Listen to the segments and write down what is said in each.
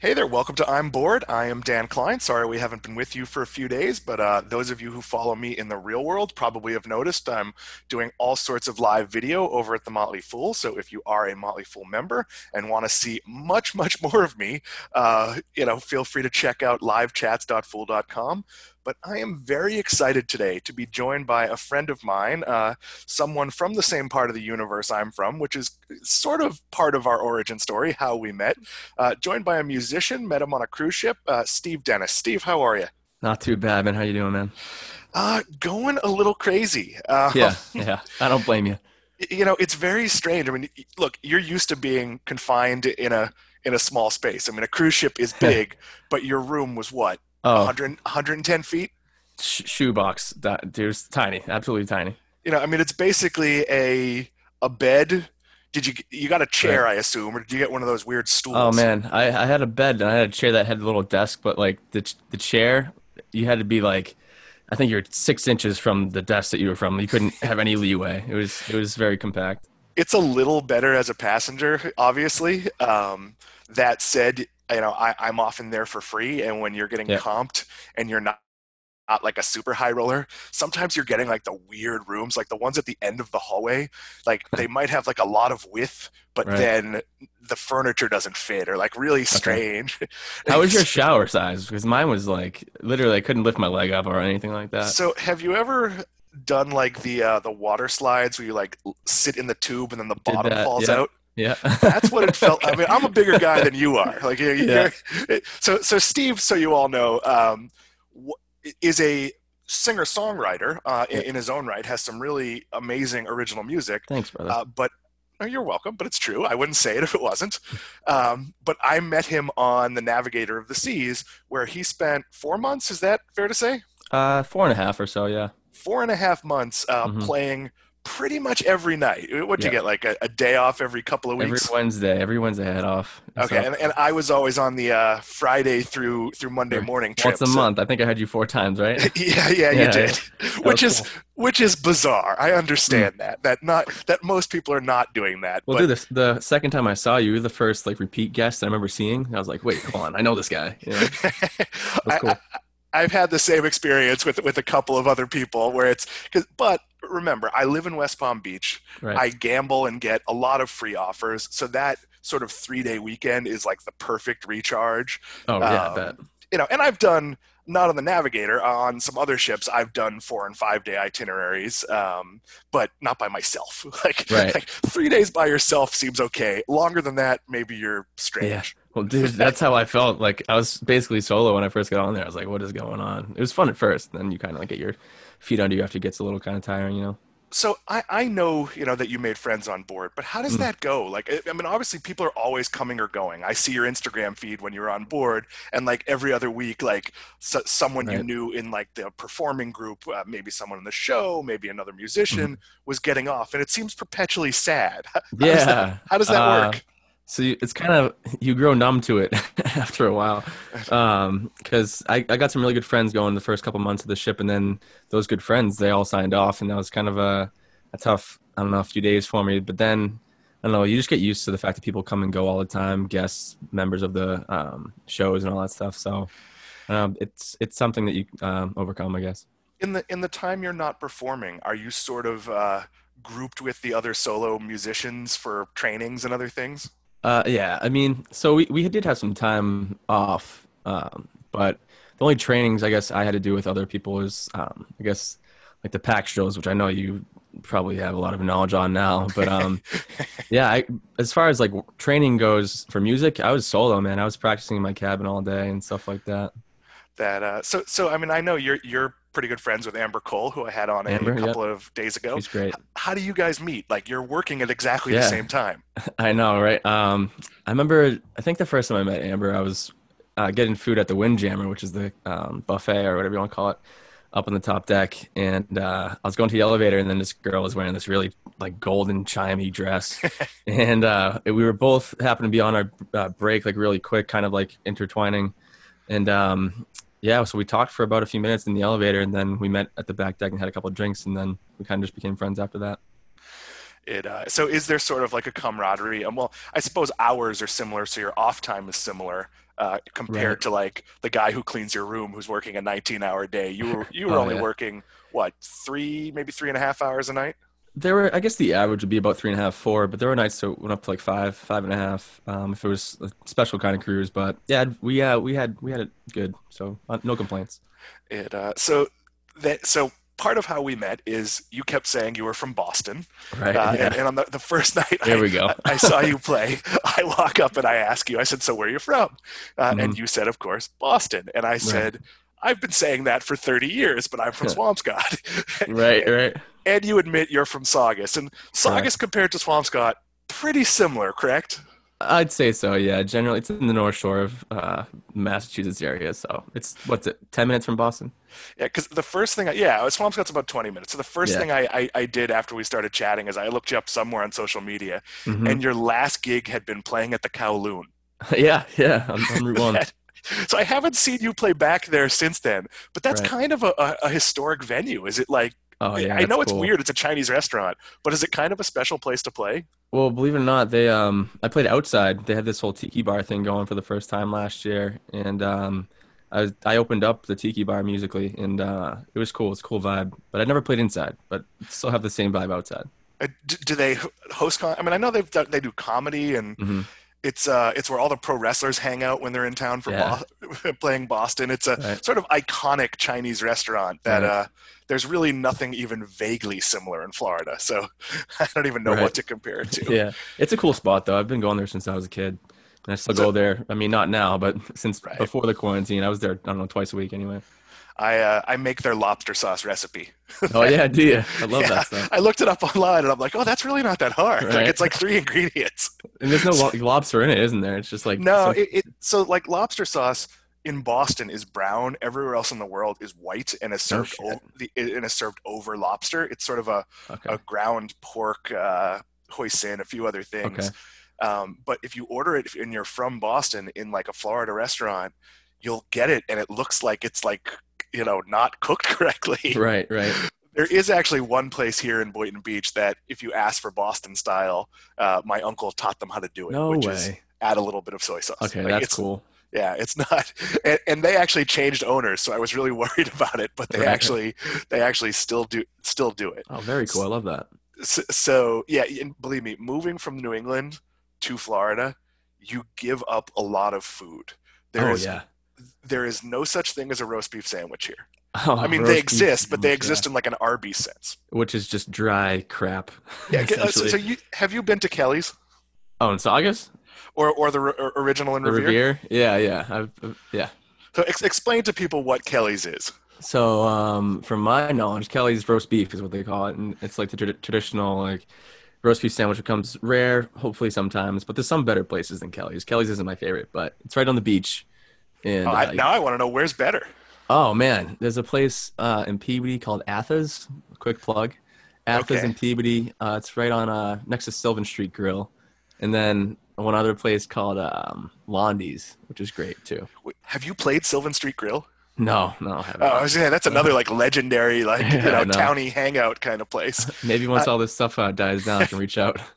Hey there, welcome to I'm Bored. I am Dan Kline. Sorry we haven't been with you for a few days, but uh, those of you who follow me in the real world probably have noticed I'm doing all sorts of live video over at the Motley Fool. So if you are a Motley Fool member and want to see much, much more of me, uh, you know, feel free to check out livechats.fool.com but I am very excited today to be joined by a friend of mine, uh, someone from the same part of the universe I'm from, which is sort of part of our origin story, how we met. Uh, joined by a musician, met him on a cruise ship, uh, Steve Dennis. Steve, how are you? Not too bad, man. How you doing, man? Uh, going a little crazy. Uh, yeah, yeah. I don't blame you. You know, it's very strange. I mean, look, you're used to being confined in a in a small space. I mean, a cruise ship is big, but your room was what Oh. 100, 110 feet. Sh- shoebox, that dude's tiny, absolutely tiny. You know, I mean, it's basically a a bed. Did you you got a chair? Right. I assume, or did you get one of those weird stools? Oh man, I, I had a bed and I had a chair that had a little desk, but like the the chair, you had to be like, I think you're six inches from the desk that you were from. You couldn't have any leeway. It was it was very compact. It's a little better as a passenger, obviously. Um, that said, you know, I, I'm often there for free, and when you're getting yep. comped and you're not not like a super high roller. Sometimes you're getting like the weird rooms, like the ones at the end of the hallway. Like they might have like a lot of width, but right. then the furniture doesn't fit, or like really strange. Okay. How was your shower size? Because mine was like literally I couldn't lift my leg up or anything like that. So have you ever done like the uh, the water slides where you like sit in the tube and then the bottom falls yeah. out? Yeah, that's what it felt. I mean, I'm a bigger guy than you are. Like, you're, yeah. You're, so so Steve, so you all know, um, is a singer songwriter uh, in, in, his own right. Has some really amazing original music. Thanks, brother. Uh, but oh, you're welcome. But it's true. I wouldn't say it if it wasn't. Um, but I met him on the Navigator of the Seas, where he spent four months. Is that fair to say? Uh, four and a half or so. Yeah. Four and a half months uh, mm-hmm. playing pretty much every night. What'd you get? Like a, a, day off every couple of weeks? Every Wednesday. Every Wednesday I had off. Okay, and, and, I was always on the uh, Friday through through Monday morning trip. Once a so. month. I think I had you four times, right? yeah, yeah, yeah, you did. Which is cool. which is bizarre. I understand mm. that. That not that most people are not doing that. Well, but... dude, the, the second time I saw you, the first like repeat guest I remember seeing. I was like, wait, hold on, I know this guy. Yeah. cool. I, I've had the same experience with with a couple of other people where it's because but remember I live in West Palm Beach. Right. I gamble and get a lot of free offers, so that sort of three day weekend is like the perfect recharge. Oh yeah, um, I bet. You know, and I've done not on the Navigator on some other ships. I've done four and five day itineraries, um, but not by myself. like, right. like, three days by yourself seems okay. Longer than that, maybe you're strange. Well, dude, that's how I felt. Like I was basically solo when I first got on there. I was like, "What is going on?" It was fun at first, then you kind of like get your feet under you after it gets a little kind of tiring, you know. So I, I know you know that you made friends on board, but how does mm. that go? Like I mean, obviously people are always coming or going. I see your Instagram feed when you're on board, and like every other week, like so, someone right. you knew in like the performing group, uh, maybe someone in the show, maybe another musician mm. was getting off, and it seems perpetually sad. How yeah, does that, how does that uh, work? So you, it's kind of you grow numb to it after a while, because um, I, I got some really good friends going the first couple months of the ship, and then those good friends they all signed off, and that was kind of a, a tough I don't know a few days for me. But then I don't know you just get used to the fact that people come and go all the time, guests, members of the um, shows, and all that stuff. So um, it's it's something that you um, overcome, I guess. In the in the time you're not performing, are you sort of uh, grouped with the other solo musicians for trainings and other things? Uh, yeah, I mean, so we, we did have some time off, um, but the only trainings I guess I had to do with other people is, um, I guess, like the pack shows, which I know you probably have a lot of knowledge on now. But um, yeah, I, as far as like training goes for music, I was solo, man. I was practicing in my cabin all day and stuff like that. That uh, so so I mean, I know you're you're pretty good friends with Amber Cole, who I had on Amber, a couple yep. of days ago. She's great. How do you guys meet? Like you're working at exactly yeah. the same time. I know, right? Um, I remember. I think the first time I met Amber, I was uh, getting food at the Windjammer, which is the um, buffet or whatever you want to call it, up on the top deck. And uh, I was going to the elevator, and then this girl was wearing this really like golden chimey dress, and uh, we were both happened to be on our uh, break, like really quick, kind of like intertwining. And um, yeah, so we talked for about a few minutes in the elevator, and then we met at the back deck and had a couple of drinks, and then we kind of just became friends after that. It uh, so is there sort of like a camaraderie? And well, I suppose hours are similar, so your off time is similar uh, compared Right. to like the guy who cleans your room who's working a 19 hour day. You were you were Oh, only yeah. working what three maybe three and a half hours a night. There were, I guess, the average would be about three and a half, four, but there were nights that went up to like five, five and a half, um, if it was a special kind of cruise. But yeah, we uh, we had we had it good, so uh, no complaints. It uh, so that so part of how we met is you kept saying you were from Boston, Right? uh, yeah. and, and on the, the first night There I, we go. I, I saw you play. I walk up and I ask you. I said, "So where are you from?" Uh, Mm-hmm. And you said, "Of course, Boston." And I said, "I've been saying that for 30 years, but I'm from Swampscott." right, right. And you admit you're from Saugus, and Saugus compared to Swampscott, pretty similar, correct? I'd say so. Yeah, generally it's in the North Shore of uh, Massachusetts area, so it's what's it, ten minutes from Boston? Yeah, because the first thing, I, yeah, Swampscott's about 20 minutes. So the first Yeah. thing I, I, I did after we started chatting is I looked you up somewhere on social media, Mhm. and your last gig had been playing at the Kowloon. yeah, yeah, on, on Route One. So I haven't seen you play back there since then, but that's Right. kind of a, a, a historic venue. Is it like, Oh yeah, I know that's it's weird, it's a Chinese restaurant, but is it kind of a special place to play? Well, believe it or not, they um I played outside. They had this whole tiki bar thing going for the first time last year, and um I was, I opened up the tiki bar musically, and uh it was cool. It's a cool vibe. But I never played inside, but still have the same vibe outside. Uh, do, do they host? Con- I mean, I know they've done, they do comedy, and hmm it's uh, it's where all the pro wrestlers hang out when they're in town for Yeah. Bo- playing Boston. It's a Right. sort of iconic Chinese restaurant that Right. uh, there's really nothing even vaguely similar in Florida. So I don't even know Right. what to compare it to. Yeah, it's a cool spot though. I've been going there since I was a kid, and I still So- go there. I mean, not now, but since Right. before the quarantine, I was there. I don't know, twice a week anyway. I uh, I make their lobster sauce recipe. Oh yeah, do you? I love Yeah, that stuff. I looked it up online and I'm like, oh, that's really not that hard. Like it's like three ingredients. And there's no lo- lobster in it, isn't there? It's just like No, some- it, it so like lobster sauce in Boston is brown. Everywhere else in the world is white and is served Oh, o- the, and is served over lobster. It's sort of a, okay. a ground pork uh, hoisin, a few other things. Okay. Um, but if you order it and you're from Boston in like a Florida restaurant, you'll get it and it looks like it's like you know not cooked correctly. Right, right. There is actually one place here in Boynton Beach that if you ask for Boston style, uh, my uncle taught them how to do it, No which is way. add a little bit of soy sauce. Okay, Like, that's cool. Yeah, it's not, and, and they actually changed owners, so I was really worried about it. But they Right. actually, they actually still do, still do it. Oh, very cool. I love that. So, so yeah, and believe me, moving from New England to Florida, you give up a lot of food. There oh is, yeah. there is no such thing as a roast beef sandwich here. Oh, I mean, they exist, but they sandwich, exist in like an RB sense. which is just dry crap. Yeah. So, so you have you been to Kelly's oh, in Saugus, or or the r- original in the Revere? Revere. Yeah, yeah, I've, yeah. So ex- explain to people what Kelly's is. So, um, from my knowledge, Kelly's roast beef is what they call it, and it's like the trad- traditional like roast beef sandwich. It comes rare, hopefully sometimes, but there's some better places than Kelly's. Kelly's isn't my favorite, but it's right on the beach. And Oh, I, uh, now I want to know where's better. oh man, there's a place uh, in Peabody called Athas. Quick plug, Athas Okay. in Peabody. Uh, it's right on uh, next to Sylvan Street Grill, and then one other place called um, Londy's, which is great too. Have you played Sylvan Street Grill? No, no, I haven't. Oh, I was saying that's another like legendary, like you know, know. towny hangout kind of place. Maybe once all this stuff uh, dies down, I can reach out.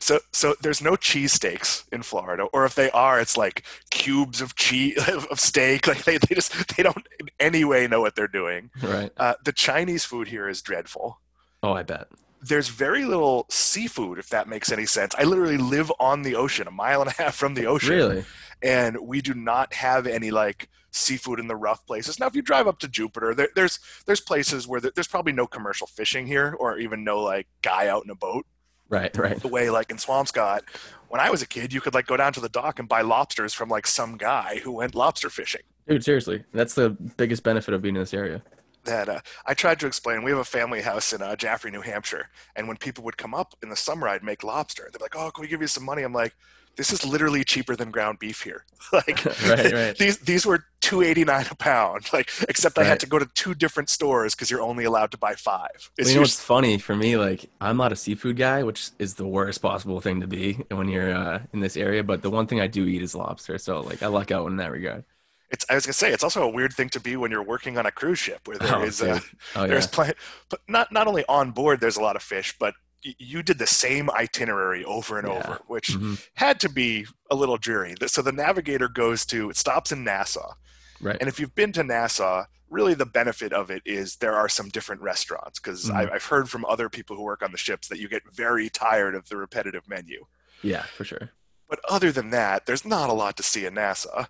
So, so there's no cheesesteaks in Florida, or if they are, it's like cubes of cheese of steak. Like they, they just they don't in any way know what they're doing. Right. Uh, the Chinese food here is dreadful. Oh, I bet. There's very little seafood, if that makes any sense. I literally live on the ocean, a mile and a half from the ocean. Really? and we do not have any like seafood in the rough places. Now, if you drive up to Jupiter, there, there's there's places where there, there's probably no commercial fishing here, or even no like guy out in a boat. Right, right. The way like in Swampscott, when I was a kid, you could like go down to the dock and buy lobsters from like some guy who went lobster fishing. Dude, seriously. That's the biggest benefit of being in this area. That uh, I tried to explain. We have a family house in uh, Jaffrey, New Hampshire, and when people would come up in the summer, I'd make lobster. They're like, "Oh, can we give you some money?" I'm like, "This is literally cheaper than ground beef here." like, Right, right. these these were two eighty nine a pound. Like, except I had to go to two different stores because you're only allowed to buy five. Well, It's you know what's funny for me? Like, I'm not a seafood guy, which is the worst possible thing to be when you're uh, in this area. But the one thing I do eat is lobster, so like I luck out in that regard. It's I was gonna say it's also a weird thing to be when you're working on a cruise ship where there Oh, is dude. Oh yeah, there's plenty, but not not only on board there's a lot of fish, but you did the same itinerary over and Yeah. over, which Mhm. had to be a little dreary. So the navigator goes to it stops in Nassau, Right. and if you've been to Nassau, really the benefit of it is there are some different restaurants because Mhm. I've heard from other people who work on the ships that you get very tired of the repetitive menu. yeah, for sure. But other than that, there's not a lot to see in Nassau.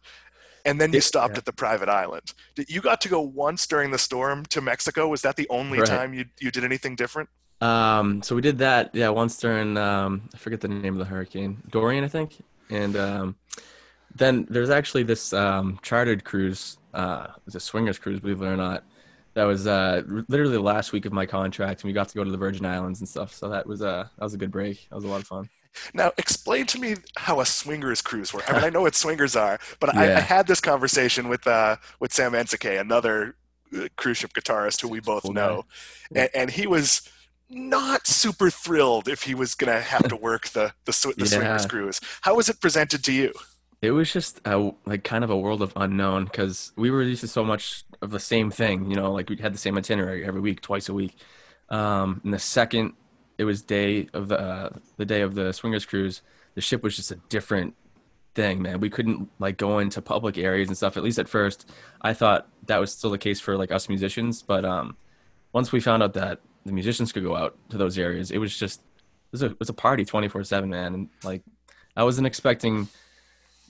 And then you stopped yeah. at the private island. You got to go once during the storm to Mexico. Was that the only Right. time you you did anything different? Um, so we did that, yeah, once during um, I forget the name of the hurricane, Dorian, I think. And um, then there's actually this um, chartered cruise, uh, it's a swingers cruise, believe it or not. That was uh, literally the last week of my contract, and we got to go to the Virgin Islands and stuff. So that was uh, that was a good break. That was a lot of fun. Now, explain to me how a swingers cruise works. I mean, I know what swingers are, but I, I had this conversation with uh, with Sam Ensike, another uh, cruise ship guitarist who we both Cool know, Yeah. and, and he was not super thrilled if he was going to have to work the the, sw- the swingers Yeah. cruise. How was it presented to you? It was just a, like kind of a world of unknown because we were used to so much of the same thing, you know, like we had the same itinerary every week, twice a week. Um, and the second it was day of the uh, the day of the swingers cruise, the ship was just a different thing, man. We couldn't like go into public areas and stuff. At least at first, I thought that was still the case for like us musicians, but um, once we found out that the musicians could go out to those areas, it was just it was a it was a party twenty four seven, man. And like I wasn't expecting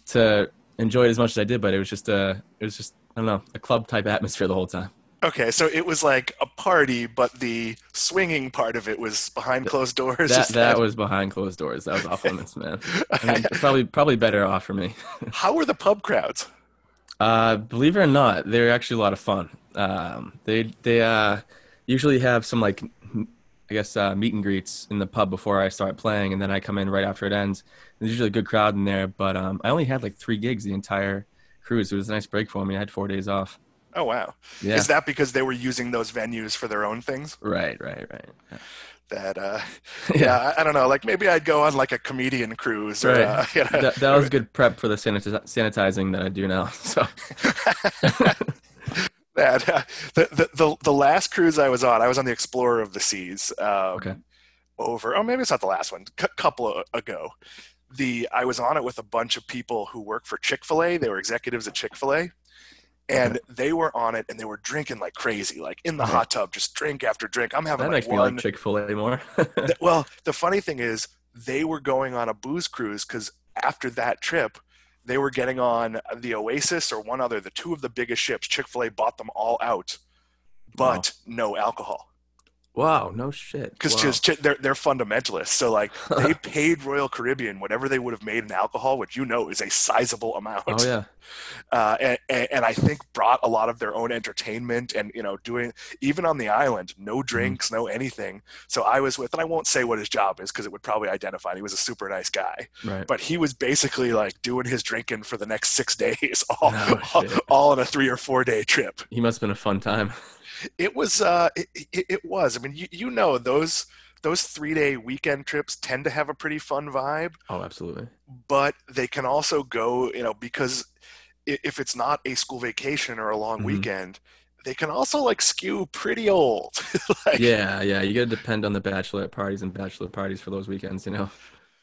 to enjoy it as much as I did, but it was just a it was just I don't know a club type atmosphere the whole time. Okay, so it was like a party, but the swinging part of it was behind closed doors. That Is that was behind closed doors. That was off limits, man. I mean, probably probably better off for me. How were the pub crowds? Uh, believe it or not, they're actually a lot of fun. Um, they they uh, usually have some like I guess uh, meet and greets in the pub before I start playing, and then I come in right after it ends. There's usually a good crowd in there, but um, I only had like three gigs the entire cruise. It was a nice break for me. I had four days off. Oh wow! Yeah. Is that because they were using those venues for their own things? Right, right, right. That uh, yeah, I, I don't know. Like maybe I'd go on like a comedian cruise, or Right. uh, you know, that, that was good prep for the sanitiz- sanitizing that I do now. So that uh, the, the the the last cruise I was on, I was on the Explorer of the Seas. Um, Okay. Over, oh, maybe it's not the last one. A couple of, ago, the I was on it with a bunch of people who work for Chick Fil A. They were executives at Chick Fil A, and they were on it, and they were drinking like crazy, like in the Right. hot tub, just drink after drink. I'm having that like makes me one. like Chick Fil A more. Th- well, the funny thing is, they were going on a booze cruise because after that trip, they were getting on the Oasis or one other, the two of the biggest ships. Chick fil A bought them all out, but no alcohol. Wow, no shit. Because Wow. they're, they're fundamentalists. So, like, they paid Royal Caribbean whatever they would have made in alcohol, which you know is a sizable amount oh yeah, uh, and, and and I think brought a lot of their own entertainment and you know doing even on the island Mm-hmm. no drinks no anything so I was with and I won't say what his job is because it would probably identify he was a super nice guy right. but he was basically like doing his drinking for the next six days all, Oh, all, all on a three or four day trip He must have been a fun time. it was uh it, it, it was I mean you, you know those those three day weekend trips tend to have a pretty fun vibe Oh, absolutely. but they can also go, you know, because if it's not a school vacation or a long Mhm. weekend, they can also like skew pretty old. like, Yeah, yeah. You got to depend on the bachelorette parties and bachelor parties for those weekends. You know.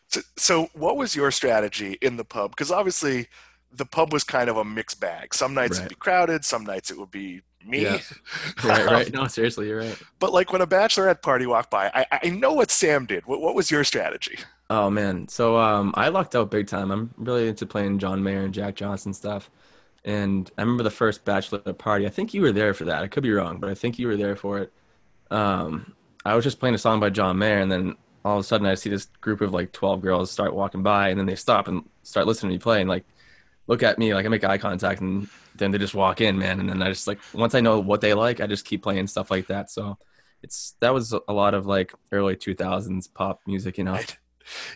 so, so, what was your strategy in the pub? Because obviously, the pub was kind of a mixed bag. Some nights Right. it'd be crowded, some nights it would be me. Yeah. Right, right. No, seriously, you're right. but like when a bachelorette party walked by, I, I know what Sam did. What, what was your strategy? Oh man, so um, I lucked out big time. I'm really into playing John Mayer and Jack Johnson stuff. And I remember the first bachelor party. I think you were there for that. I could be wrong, but I think you were there for it. Um, I was just playing a song by John Mayer, and then all of a sudden I see this group of like 12 girls start walking by, and then they stop and start listening to me play, and like look at me, like I make eye contact, and then they just walk in, man. And then I just like once I know what they like, I just keep playing stuff like that. So it's that was a lot of like early 2000s pop music, you know. Right.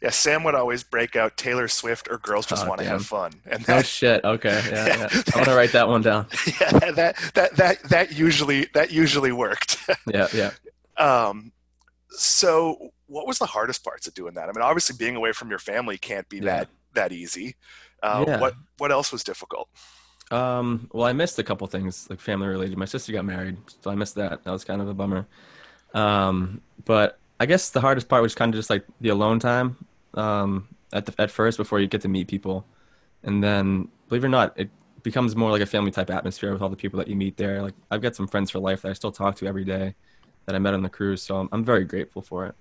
Yeah, Sam would always break out Taylor Swift or Girls Just Oh, Want to. Have Fun, and Oh shit. Okay. Yeah, Yeah. yeah. I'm gonna write that one down. yeah, that, that that that that usually that usually worked. Yeah, yeah. um, so, what was the hardest parts of doing that? I mean, obviously, being away from your family can't be Yeah. that that easy. Uh, Yeah. What what else was difficult? Um, well, I missed a couple things like family related. My sister got married, so I missed that. That was kind of a bummer. Um, but I guess the hardest part was kind of just like the alone time um, at the at first before you get to meet people, and then believe it or not, it becomes more like a family type atmosphere with all the people that you meet there. Like I've got some friends for life that I still talk to every day that I met on the cruise, so I'm, I'm very grateful for it.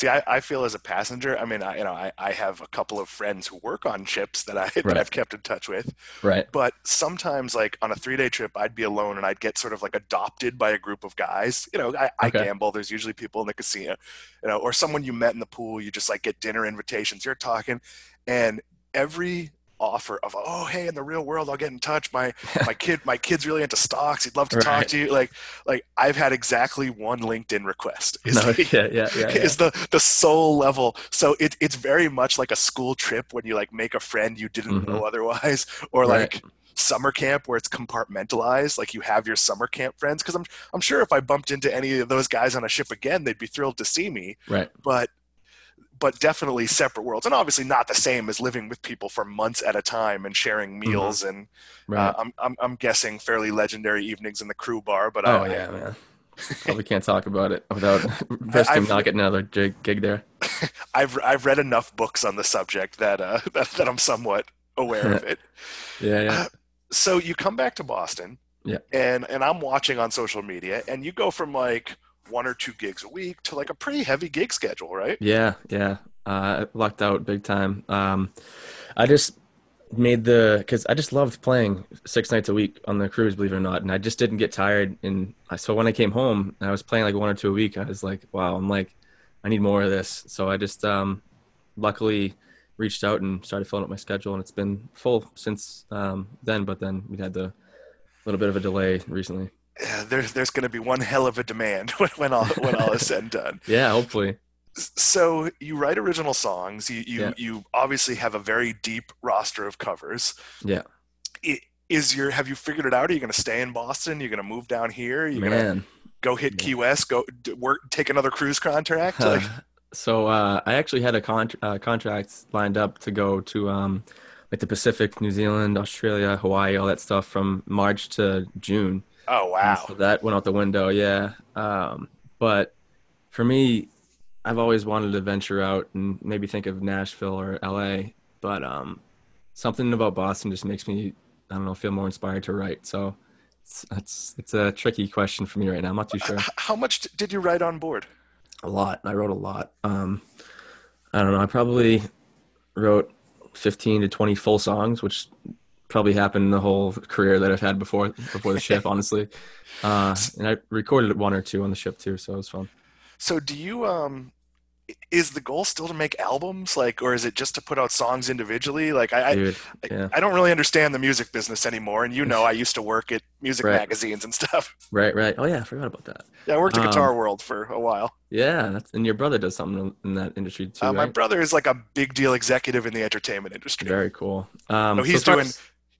See, I, I feel as a passenger, I mean, I, you know, I, I have a couple of friends who work on ships that, I, that I've kept in touch with. Right. But sometimes, like on a three day trip, I'd be alone and I'd get sort of like adopted by a group of guys. You know, I, I gamble. There's usually people in the casino, you know, or someone you met in the pool. You just like get dinner invitations. You're talking, and every offer of oh hey in the real world I'll get in touch. My my kid my kid's really into stocks. He'd love to right. talk to you. Like like I've had exactly one LinkedIn request is no, the, yeah, yeah, yeah, is the the soul level. So it, it's very much like a school trip when you like make a friend you didn't mm-hmm. know otherwise or right. like summer camp where it's compartmentalized like you have your summer camp friends. Because I'm I'm sure if I bumped into any of those guys on a ship again they'd be thrilled to see me. Right. But but definitely separate worlds, and obviously not the same as living with people for months at a time and sharing mm-hmm. meals. Mm-hmm. And uh, right. uh, I'm, I'm, I'm guessing fairly legendary evenings in the crew bar. But oh I, yeah, man. Probably can't talk about it without risking not getting another gig there. I've I've read enough books on the subject that uh, that, that I'm somewhat aware of it. yeah, yeah. Uh, so you come back to Boston, yeah, and and I'm watching on social media, and you go from like one or two gigs a week to like a pretty heavy gig schedule, right? Yeah, yeah. Uh, lucked out big time. Um, I just made the because I just loved playing six nights a week on the cruise, believe it or not, and I just didn't get tired. And so when I came home, I was playing like one or two a week. I was like, wow, I'm like, I need more of this. So I just um, luckily reached out and started filling up my schedule, and it's been full since um, then. But then we had the little bit of a delay recently there's there's going to be one hell of a demand when, when all when all is said and done. Yeah, hopefully. So you write original songs. You you yeah. you obviously have a very deep roster of covers. Yeah. It, is your have you figured it out? Are you going to stay in Boston? You're going to move down here? You're going to go hit. Key West? Go work? Take another cruise contract? Like, so uh, I actually had a con- uh, contract lined up to go to um, like the Pacific, New Zealand, Australia, Hawaii, all that stuff from March to June. Oh wow! so that went out the window. Yeah, um, but for me, I've always wanted to venture out and maybe think of Nashville or LA, but um, something about Boston just makes me I don't know feel more inspired to write. So it's it's, it's a tricky question for me right now. I'm not too sure. How much did you write on board? A lot. I wrote a lot. Um, I don't know. I probably wrote 15 to 20 full songs, which probably happened in the whole career that I've had before before the ship, honestly. Uh, and I recorded one or two on the ship too, so it was fun. So do you um is the goal still to make albums like or is it just to put out songs individually like i Dude, yeah. I, I, don't really understand the music business anymore and you know i used to work at music right. magazines and stuff right right oh yeah i forgot about that yeah i worked at um, guitar world for a while yeah and your brother does something in that industry too uh, my brother is like a big deal executive in the entertainment industry very cool um so he's so doing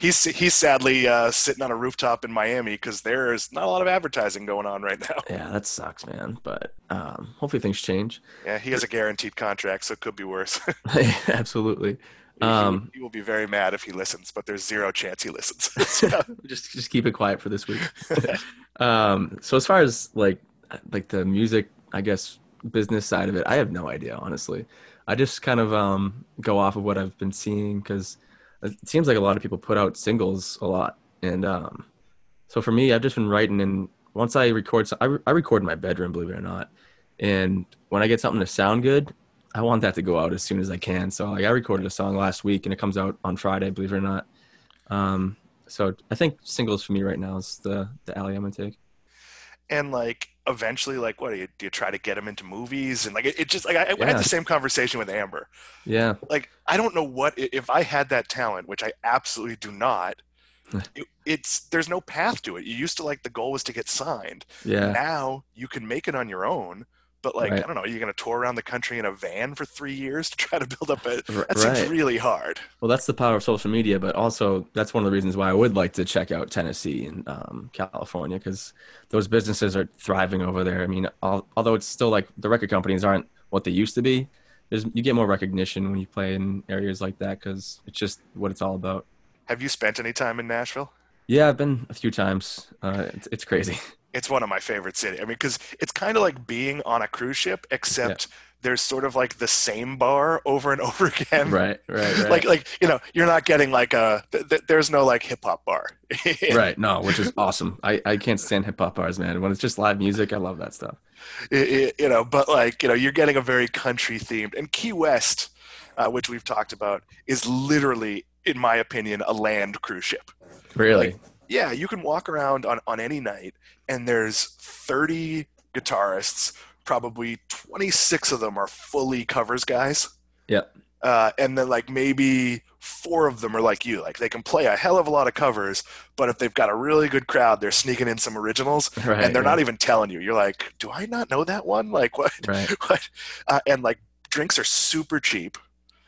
he's he's sadly uh, sitting on a rooftop in Miami because there's not a lot of advertising going on right now. Yeah, that sucks, man. But um, hopefully things change. Yeah, he has a guaranteed contract, so it could be worse. Absolutely. He, um, he, will be very mad if he listens, but there's zero chance he listens. so. just just keep it quiet for this week. um, so as far as like like the music, I guess business side of it, I have no idea honestly. I just kind of um, go off of what I've been seeing because it seems like a lot of people put out singles a lot. And um, so for me i've just been writing and once i record I, re- I record in my bedroom believe it or not. And when i get something to sound good i want that to go out as soon as i can. So like i recorded a song last week and it comes out on friday believe it or not. Um, so i think singles for me right now is the the alley i'm gonna take. And like eventually like what do you, do you try to get him into movies? And like it, it just like I, yeah. I, had the same conversation with amber. Yeah. Like i don't know what if i had that talent which i absolutely do not it, it's there's no path to it. You used to like the goal was to get signed. Yeah. Now you can make it on your own but like right. I don't know, are you're going to tour around the country in a van for three years to try to build up a that right. seems really hard. Well, that's the power of social media, but also that's one of the reasons why I would like to check out Tennessee and um, California because those businesses are thriving over there. I mean, although it's still like the record companies aren't what they used to be, there's, you get more recognition when you play in areas like that because it's just what it's all about. Have you spent any time in Nashville? Yeah, I've been a few times. Uh, it's, it's crazy. It's one of my favorite cities. I mean, because it's kind of like being on a cruise ship, except there's sort of like the same bar over and over again. Right, right, right. Like, like you know, you're not getting like a. Th- th- there's no like hip hop bar. right. No, which is awesome. I I can't stand hip hop bars, man. When it's just live music, I love that stuff. It- it- you know, but like you know, you're getting a very country themed, and Key West, uh, which we've talked about, is literally, in my opinion, a land cruise ship. Really. Yeah, you can walk around on, on any night, and there's 30 guitarists. Probably 26 of them are fully covers guys. Yep. Uh, and then like maybe four of them are like you, like they can play a hell of a lot of covers, but if they've got a really good crowd, they're sneaking in some originals, Right. and they're right, not even telling you. You're like, do I not know that one? Like what? Right. What? Uh, and like drinks are super cheap.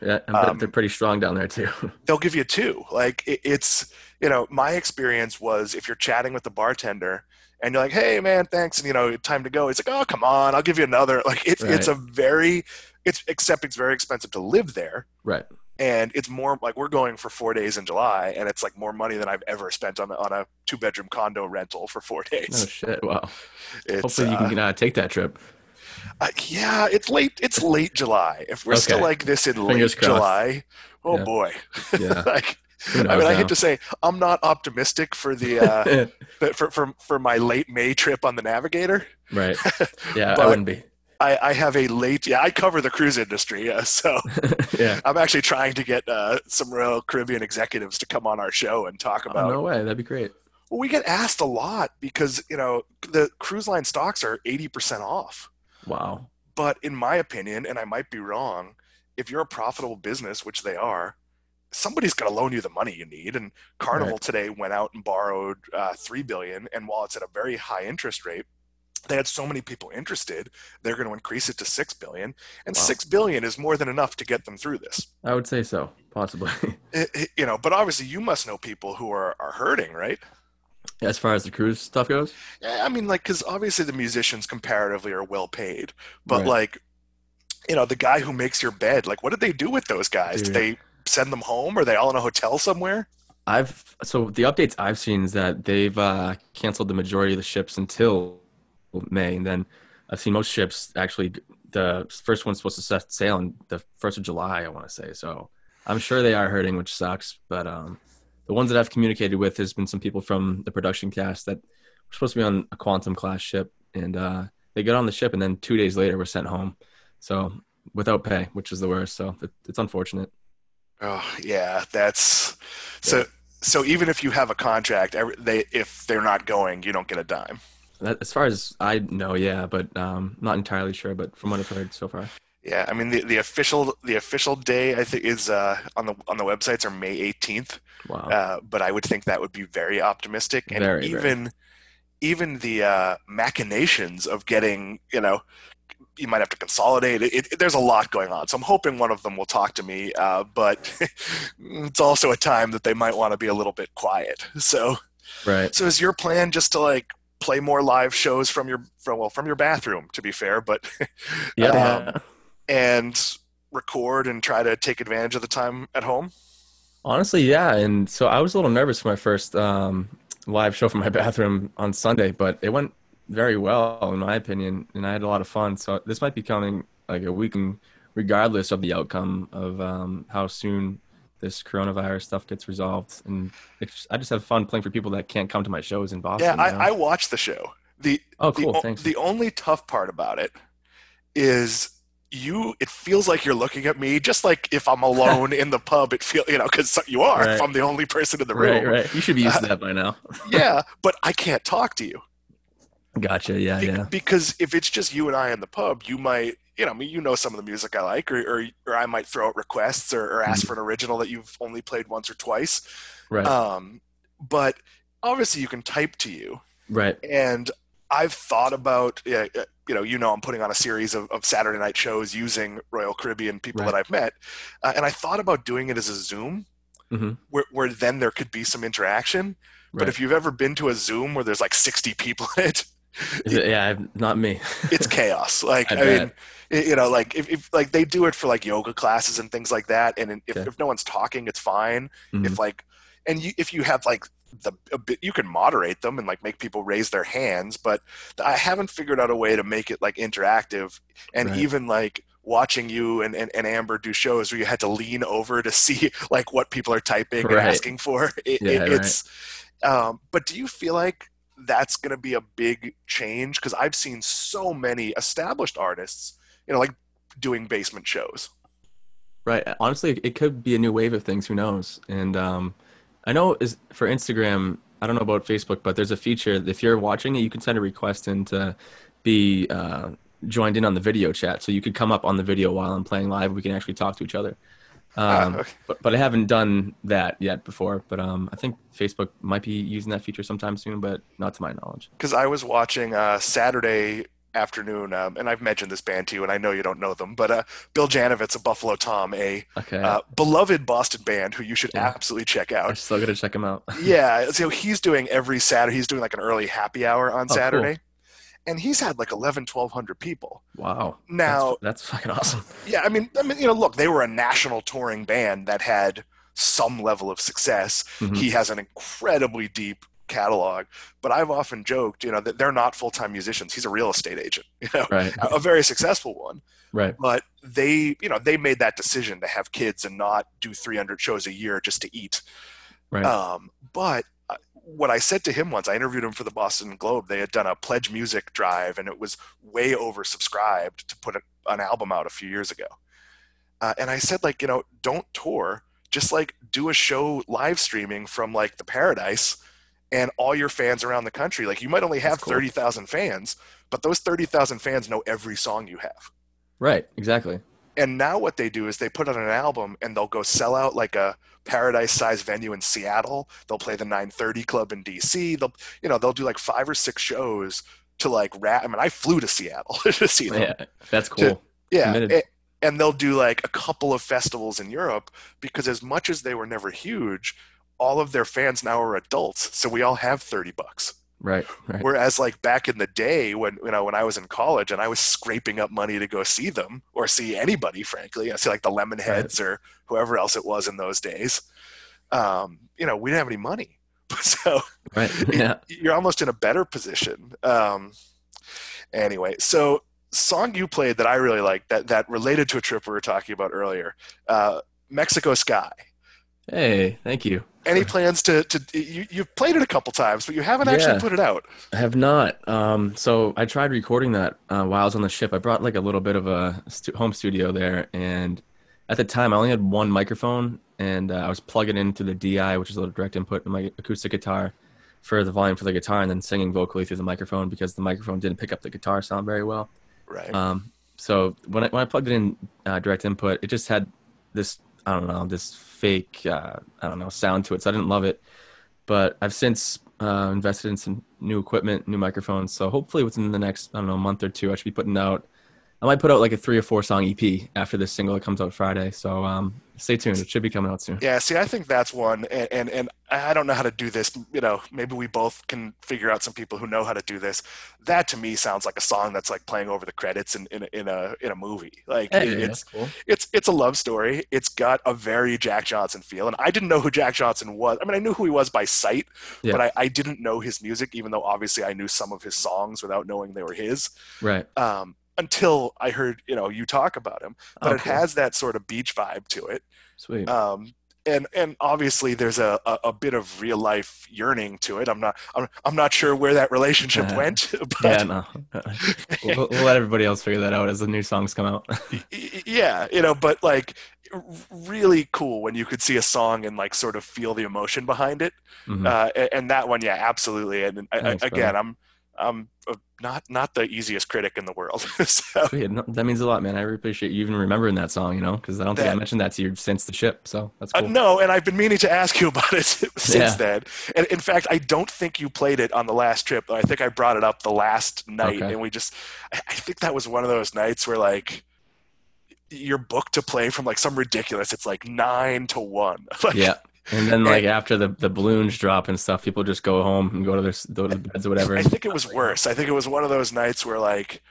Yeah, um, they're pretty strong down there too. they'll give you two. Like it, it's you know my experience was if you're chatting with the bartender and you're like, hey man, thanks, and you know time to go. It's like, oh come on, I'll give you another. Like it's it's a very it's except it's very expensive to live there. right. And it's more like we're going for four days in July, and it's like more money than I've ever spent on on a two bedroom condo rental for four days. Oh shit. Wow. It's, Hopefully you uh, can uh, take that trip. Uh, yeah, it's late. It's late July. If we're still like this in Fingers late crossed. July, oh Yeah. boy. Yeah. like I mean, I now? hate to say I'm not optimistic for the uh, for, for for my late May trip on the Navigator. right. Yeah, I wouldn't be. I, I have a late. Yeah, I cover the cruise industry, uh, so yeah. I'm actually trying to get uh, some Royal Caribbean executives to come on our show and talk Oh, about. no way. That'd be great. Well, we get asked a lot because you know the cruise line stocks are 80% off. Wow. But in my opinion, and I might be wrong, if you're a profitable business, which they are, somebody's going to loan you the money you need. And Carnival Right. today went out and borrowed uh, three billion, and while it's at a very high interest rate, they had so many people interested, they're going to increase it to six billion, and Wow. six billion is more than enough to get them through this. I would say so, possibly. It- it- you know, but obviously you must know people who are are hurting, right? As far as the cruise stuff goes. Yeah, I mean, like, because obviously the musicians comparatively are well paid, but Right. like, you know, the guy who makes your bed, like, what did they do with those guys? Did they send them home? Are they all in a hotel somewhere? I've so the updates I've seen is that they've uh, canceled the majority of the ships until May, and then I've seen most ships actually. The first one's supposed to set sail on the first of July, I want to say. So I'm sure they are hurting, which sucks. But um, the ones that I've communicated with, there's been some people from the production cast that were supposed to be on a quantum class ship, and uh, they got on the ship, and then two days later were sent home. So without pay, which is the worst. So it, it's unfortunate. Oh, yeah, that's so. So even if you have a contract, they if they're not going, you don't get a dime. That, as far as I know, yeah, but um, not entirely sure. But from what I've heard so far, Yeah, I mean the, the official the official day I think is uh, on the on the websites are May 18th. wow, uh, but I would think that would be very optimistic, and Very, very. even even the uh, machinations of getting, you know, you might have to consolidate. It, it, there's a lot going on, so I'm hoping one of them will talk to me. Uh, but it's also a time that they might want to be a little bit quiet. So, right? so is your plan just to like play more live shows from your from well from your bathroom? To be fair, but Yeah, um, and record and try to take advantage of the time at home. honestly, yeah. And so I was a little nervous for my first um, live show from my bathroom on Sunday, but it went very well, in my opinion, and I had a lot of fun. So this might be coming like a weekend, regardless of the outcome of um, how soon this coronavirus stuff gets resolved. And it's, I just have fun playing for people that can't come to my shows in Boston. Yeah, you know? I, I watched the show. The oh, cool. o- Thanks. the only tough part about it is you it feels like you're looking at me just like if i'm alone in the pub it feel you know because you are if i'm the only person in the room right, right. You should be used to that by now. yeah but i can't talk to you Gotcha. Yeah, Be- yeah. because if it's just you and i in the pub you might you know I mean, you know some of the music i like or, or, or i might throw out requests or, or ask for an original that you've only played once or twice Right, um, but obviously you can type to you right. and I've thought about, yeah, uh, you know, you know, I'm putting on a series of, of Saturday night shows using Royal Caribbean people Right. that I've met, uh, and I thought about doing it as a Zoom, Mhm. where, where then there could be some interaction. But if you've ever been to a Zoom where there's like 60 people in it, it- yeah, not me. it's chaos. Like, I I, mean, it- you know, like if, if like they do it for like yoga classes and things like that, and if, Okay. if no one's talking, it's fine. Mhm. If like, and you, if you have like the a bit you can moderate them and like make people raise their hands, but I haven't figured out a way to make it like interactive and Right. even like watching you and, and, and Amber do shows where you had to lean over to see like what people are typing and asking for. It, Yeah, it- right. it's um, but do you feel like that's going to be a big change? Because I've seen so many established artists, you know, like doing basement shows. Right. Honestly, it could be a new wave of things. Who knows? And um, I know is for Instagram. I don't know about Facebook, but there's a feature. If you're watching it, you can send a request in to be uh, joined in on the video chat. So you could come up on the video while I'm playing live. We can actually talk to each other. Um, Ah, okay. but, but I haven't done that yet before. But um, I think Facebook might be using that feature sometime soon, but not to my knowledge. because I was watching uh, Saturday afternoon, um, and I've mentioned this band to you, and I know you don't know them, but uh, Bill Janovitz of Buffalo Tom, a Okay. uh, beloved Boston band who you should Yeah. absolutely check I'm out. still gonna check him out. yeah, so he's doing every Saturday. He's doing like an early happy hour on cool. Saturday, and he's had like 11, 1,200 people. Wow. Now- that's, that's fucking awesome. Yeah, I mean, I mean, you know, look, they were a national touring band that had some level of success. Mhm. He has an incredibly deep catalog, but I've often joked, you know, that they're not full-time musicians. He's a real estate agent, you know, Right. a a very successful one. Right. But they, you know, they made that decision to have kids and not do 300 shows a year just to eat. Right. Um, but uh, what I said to him once, I interviewed him for the Boston Globe. They had done a pledge music drive, and it was way oversubscribed to put a, an album out a few years ago. Uh, and I said, like, you know, don't tour, just like do a show live streaming from like the Paradise, and all your fans around the country. Like, you might only have cool. thirty thousand fans, but those thirty thousand fans know every song you have. Right. Exactly. And now what they do is they put out an album and they'll go sell out like a paradise sized venue in Seattle. They'll play the 930 club in DC. They'll you know, they'll do like five or six shows to like rat I mean I flew to Seattle to see them. Yeah. That's cool. Yeah. Committed. and they'll do like a couple of festivals in Europe because as much as they were never huge, all of their fans now are adults. So we all have 30 bucks. Right. Right. Whereas like back in the day when you know when I was in college and I was scraping up money to go see them or see anybody, frankly, I see like the Lemonheads or whoever else it was in those days. Um, you know, we didn't have any money, so Right. Yeah. you're almost in a better position. Um, anyway, so song you played that I really liked that that related to a trip we were talking about earlier, uh, Mexico Sky. Hey, thank you. Any plans to to you, you've played it a couple times, but you haven't actually Yeah. put it out. I have not. Um, so I tried recording that uh, while I was on the ship. I brought like a little bit of a stu- home studio there, and at the time I only had one microphone, and uh, I was plugging into the DI, which is a little direct input in my acoustic guitar, for the volume for the guitar, and then singing vocally through the microphone because the microphone didn't pick up the guitar sound very well. Right. Um, so when I, when I plugged it in uh, direct input, it just had this I don't know this fake uh, I don't know sound to it. So I didn't love it, but I've since uh, invested in some new equipment, new microphones. So hopefully within the next I don't know month or two, I should be putting out. I might put out like a three or four song EP after this single that comes out Friday. So um, stay tuned. It should be coming out soon. Yeah, see, I think that's one, and, and and I don't know how to do this. You know, maybe we both can figure out some people who know how to do this. That to me sounds like a song that's like playing over the credits in in a in a, in a movie. Like Hey, it- it's cool. it's it's a love story. It's got a very Jack Johnson feel, and I didn't know who Jack Johnson was. I mean, I knew who he was by sight, Yeah. but I, I didn't know his music, even though obviously I knew some of his songs without knowing they were his. Right. Um, until I heard you know you talk about him, but Oh, it has that sort of beach vibe to it Sweet. um, and and obviously there's a, a, a bit of real life yearning to it. I'm not I'm, I'm not sure where that relationship Uh, went, but yeah. No. we'll, we'll let everybody else figure that out as the new songs come out. yeah, you know, but like really cool when you could see a song and like sort of feel the emotion behind it. Mhm. Uh, a- and that one, yeah, absolutely. And I, I- Thanks, brother. again, I'm I'm uh, not not the easiest critic in the world. so Sweet. No, that means a lot, man. I really appreciate you even remembering that song, you know, because I don't think I mentioned that to you since the ship. So that's Uh, no, and I've been meaning to ask you about it since Yeah. then. And in fact, I don't think you played it on the last trip. I think I brought it up the last night, Okay. and we just. I I think that was one of those nights where like you're booked to play from like some ridiculous. It's like nine to one. Like, Yeah. And then like after the, the balloons drop and stuff, people just go home and go to their go to the beds or whatever. I think it was worse. I think it was one of those nights where like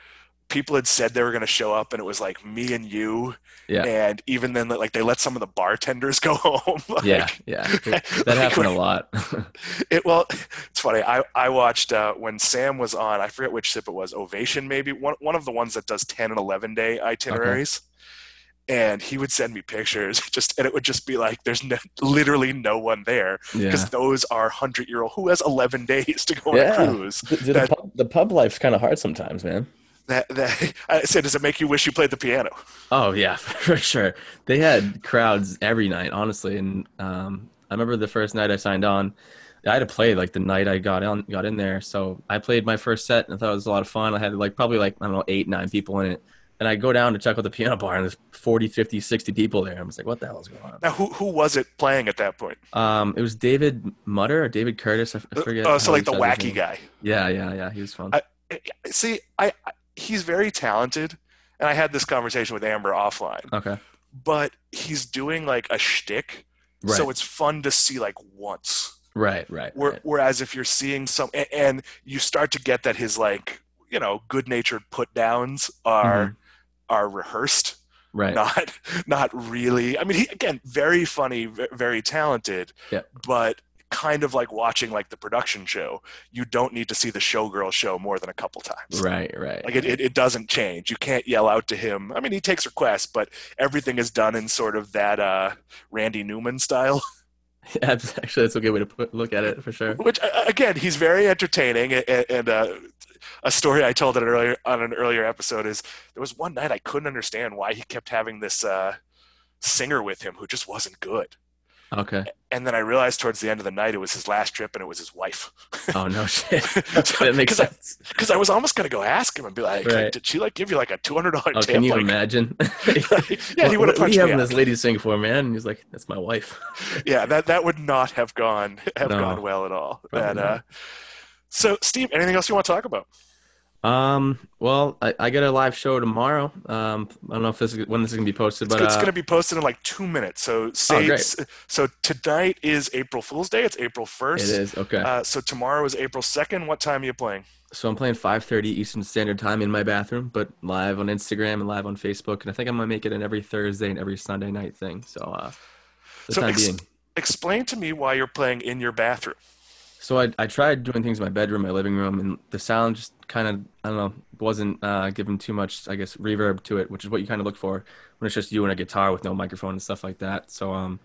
people had said they were going to show up, and it was like me and you. Yeah. And even then, like they let some of the bartenders go home. like, yeah, yeah, that like, happened a lot. It well, it's funny. I I watched uh, when Sam was on. I forget which sip it was. Ovation, maybe one one of the ones that does ten and eleven day itineraries. And he would send me pictures, just and it would just be like, "There's no, literally no one there yeah, because those are hundred year old who has eleven days to go Yeah. on a cruise." the, the that- pub, the pub life's kind of hard sometimes, man. That that I said, does it make you wish you played the piano? Oh yeah, for sure. They had crowds every night, honestly. And um, I remember the first night I signed on, I had to play like the night I got on got in there. So I played my first set and I thought it was a lot of fun. I had like probably like I don't know eight nine people in it. And I go down to check out the piano bar and there's 40, 50, 60 people there. I'm just like, what the hell is going on? Now, who who was it playing at that point? Um, it was David Mutter or David Curtis. I I forget. Oh, so like the wacky guy. Yeah, yeah, yeah. He was fun. I- See, I, I he's very talented, and I had this conversation with Amber offline. okay. But he's doing like a shtick, Right. so it's fun to see like once. right, right, Where, right. Whereas if you're seeing some, a- and you start to get that his like you know good natured put downs are are rehearsed. Right. not not really. I mean, he again very funny, ve- very talented, Yeah. but kind of like watching like the production show. You don't need to see the showgirl show more than a couple times. Right, right. Like it, it, it doesn't change. You can't yell out to him. I mean, he takes requests, but everything is done in sort of that uh, Randy Newman style. Yeah, actually, that's a good way to put, look at it for sure. Which again, he's very entertaining. And, and uh, a story I told earlier on an earlier episode is there was one night I couldn't understand why he kept having this uh, singer with him who just wasn't good. Okay. And then I realized towards the end of the night it was his last trip and it was his wife. Oh no shit. that makes 'Cause I- sense. Because I was almost gonna go ask him and be like, Right. "Did she like give you like a two hundred dollar Oh, tip?" can you Like, imagine? yeah, he would have what punched you me having this lady sing for, man? And he's like, "That's my wife." yeah, that that would not have gone have No. gone well at all. Probably uh, so, Steve, anything else you want to talk about? Um. Well, I, I get a live show tomorrow. Um. I don't know if this is when this is gonna be posted, but it's uh, going to be posted in like two minutes. So, say great. so tonight is April Fool's Day. It's April first. is okay. Uh, so tomorrow is April second. What time are you playing? so I'm playing 5:30 Eastern Standard Time in my bathroom, but live on Instagram and live on Facebook, and I think I'm gonna make it an every Thursday and every Sunday night thing. So, uh, the So time ex- being. Explain to me why you're playing in your bathroom. So I, I tried doing things in my bedroom, my living room, and the sound just kind of, I don't know, wasn't uh, giving too much, I guess, reverb to it, which is what you kind of look for when it's just you and a guitar with no microphone and stuff like that. So um,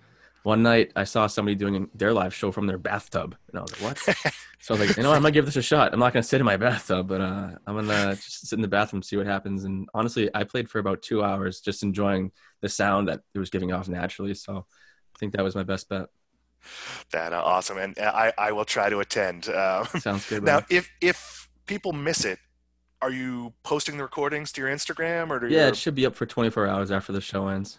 one night I saw somebody doing their live show from their bathtub, and I was like, what? so I was like, you know what, I'm gonna give this a shot. I'm not gonna sit in my bathtub, but uh, I'm gonna just sit in the bathroom, see what happens. And honestly, I played for about two hours, just enjoying the sound that it was giving off naturally. So I think that was my best bet. That uh, awesome, and I I will try to attend. Um, Sounds good. now, man. if if people miss it, are you posting the recordings to your Instagram or Yeah, your, it should be up for 24 hours after the show ends.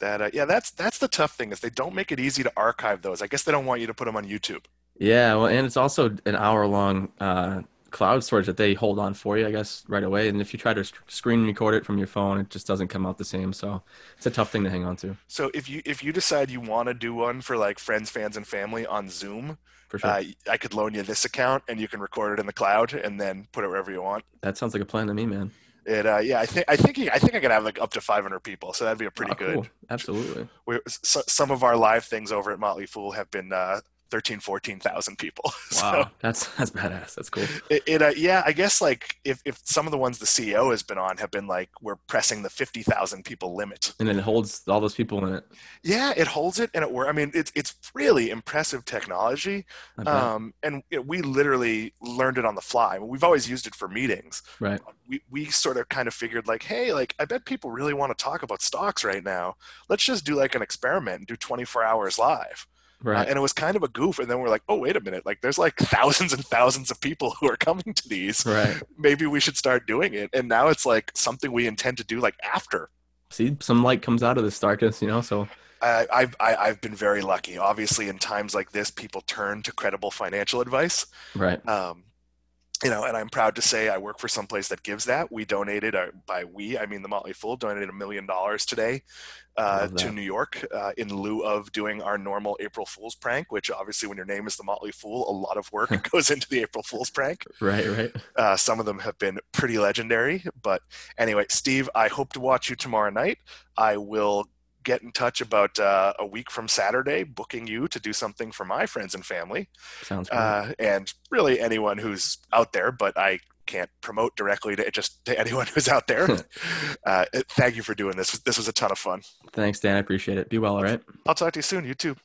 that? Uh, yeah, that's that's the tough thing is they don't make it easy to archive those. I guess they don't want you to put them on YouTube. Yeah, well, and it's also an hour long uh, cloud storage that they hold on for you, I guess, right away. And if you try to screen record it from your phone, it just doesn't come out the same. So it's a tough thing to hang on to, So if you if you decide you want to do one for like friends, fans, and family on Zoom, for sure. uh, I could loan you this account and you can record it in the cloud and then put it wherever you want. that sounds like a plan to me, man. It uh, yeah, I think I think I think I could have like up to 500 people, so that'd be a pretty Oh, good. cool. Absolutely. we so, some of our live things over at Motley Fool have been uh, 13, 14,000 people. Wow, So that's that's badass. That's cool. it, it uh, yeah, I guess like if, if some of the ones the CEO has been on have been like we're pressing the 50,000 people limit. And then it holds all those people in it. Yeah, it holds it and it works. I mean, it's it's really impressive technology. Um, and know, we literally learned it on the fly. I mean, we've always used it for meetings. right. We, we sort of kind of figured like, hey, like I bet people really want to talk about stocks right now. Let's just do like an experiment and do 24 hours live. Uh, Right. and it was kind of a goof. And then we're like, oh, wait a minute. Like, there's like thousands and thousands of people who are coming to these. right. Maybe we should start doing it. And now it's like something we intend to do like after. See, some light comes out of this darkness, you know. So I, I've, I, I've been very lucky. Obviously, in times like this, people turn to credible financial advice. right. Um, you know, and I'm proud to say I work for some place that gives that. We donated, uh, by we, I mean the Motley Fool, donated a million dollars today uh, to New York uh, in lieu of doing our normal April Fool's prank, which obviously, when your name is the Motley Fool, a lot of work goes into the April Fool's prank. Right, right. Uh, some of them have been pretty legendary. But anyway, Steve, I hope to watch you tomorrow night. I will get in touch about uh, a week from Saturday, booking you to do something for my friends and family. Sounds great. Uh, and really anyone who's out there, but I can't promote directly to just to anyone who's out there. uh, thank you for doing this. This was a ton of fun. Thanks, Dan. I appreciate it. Be well, all right? I'll talk to you soon. You too.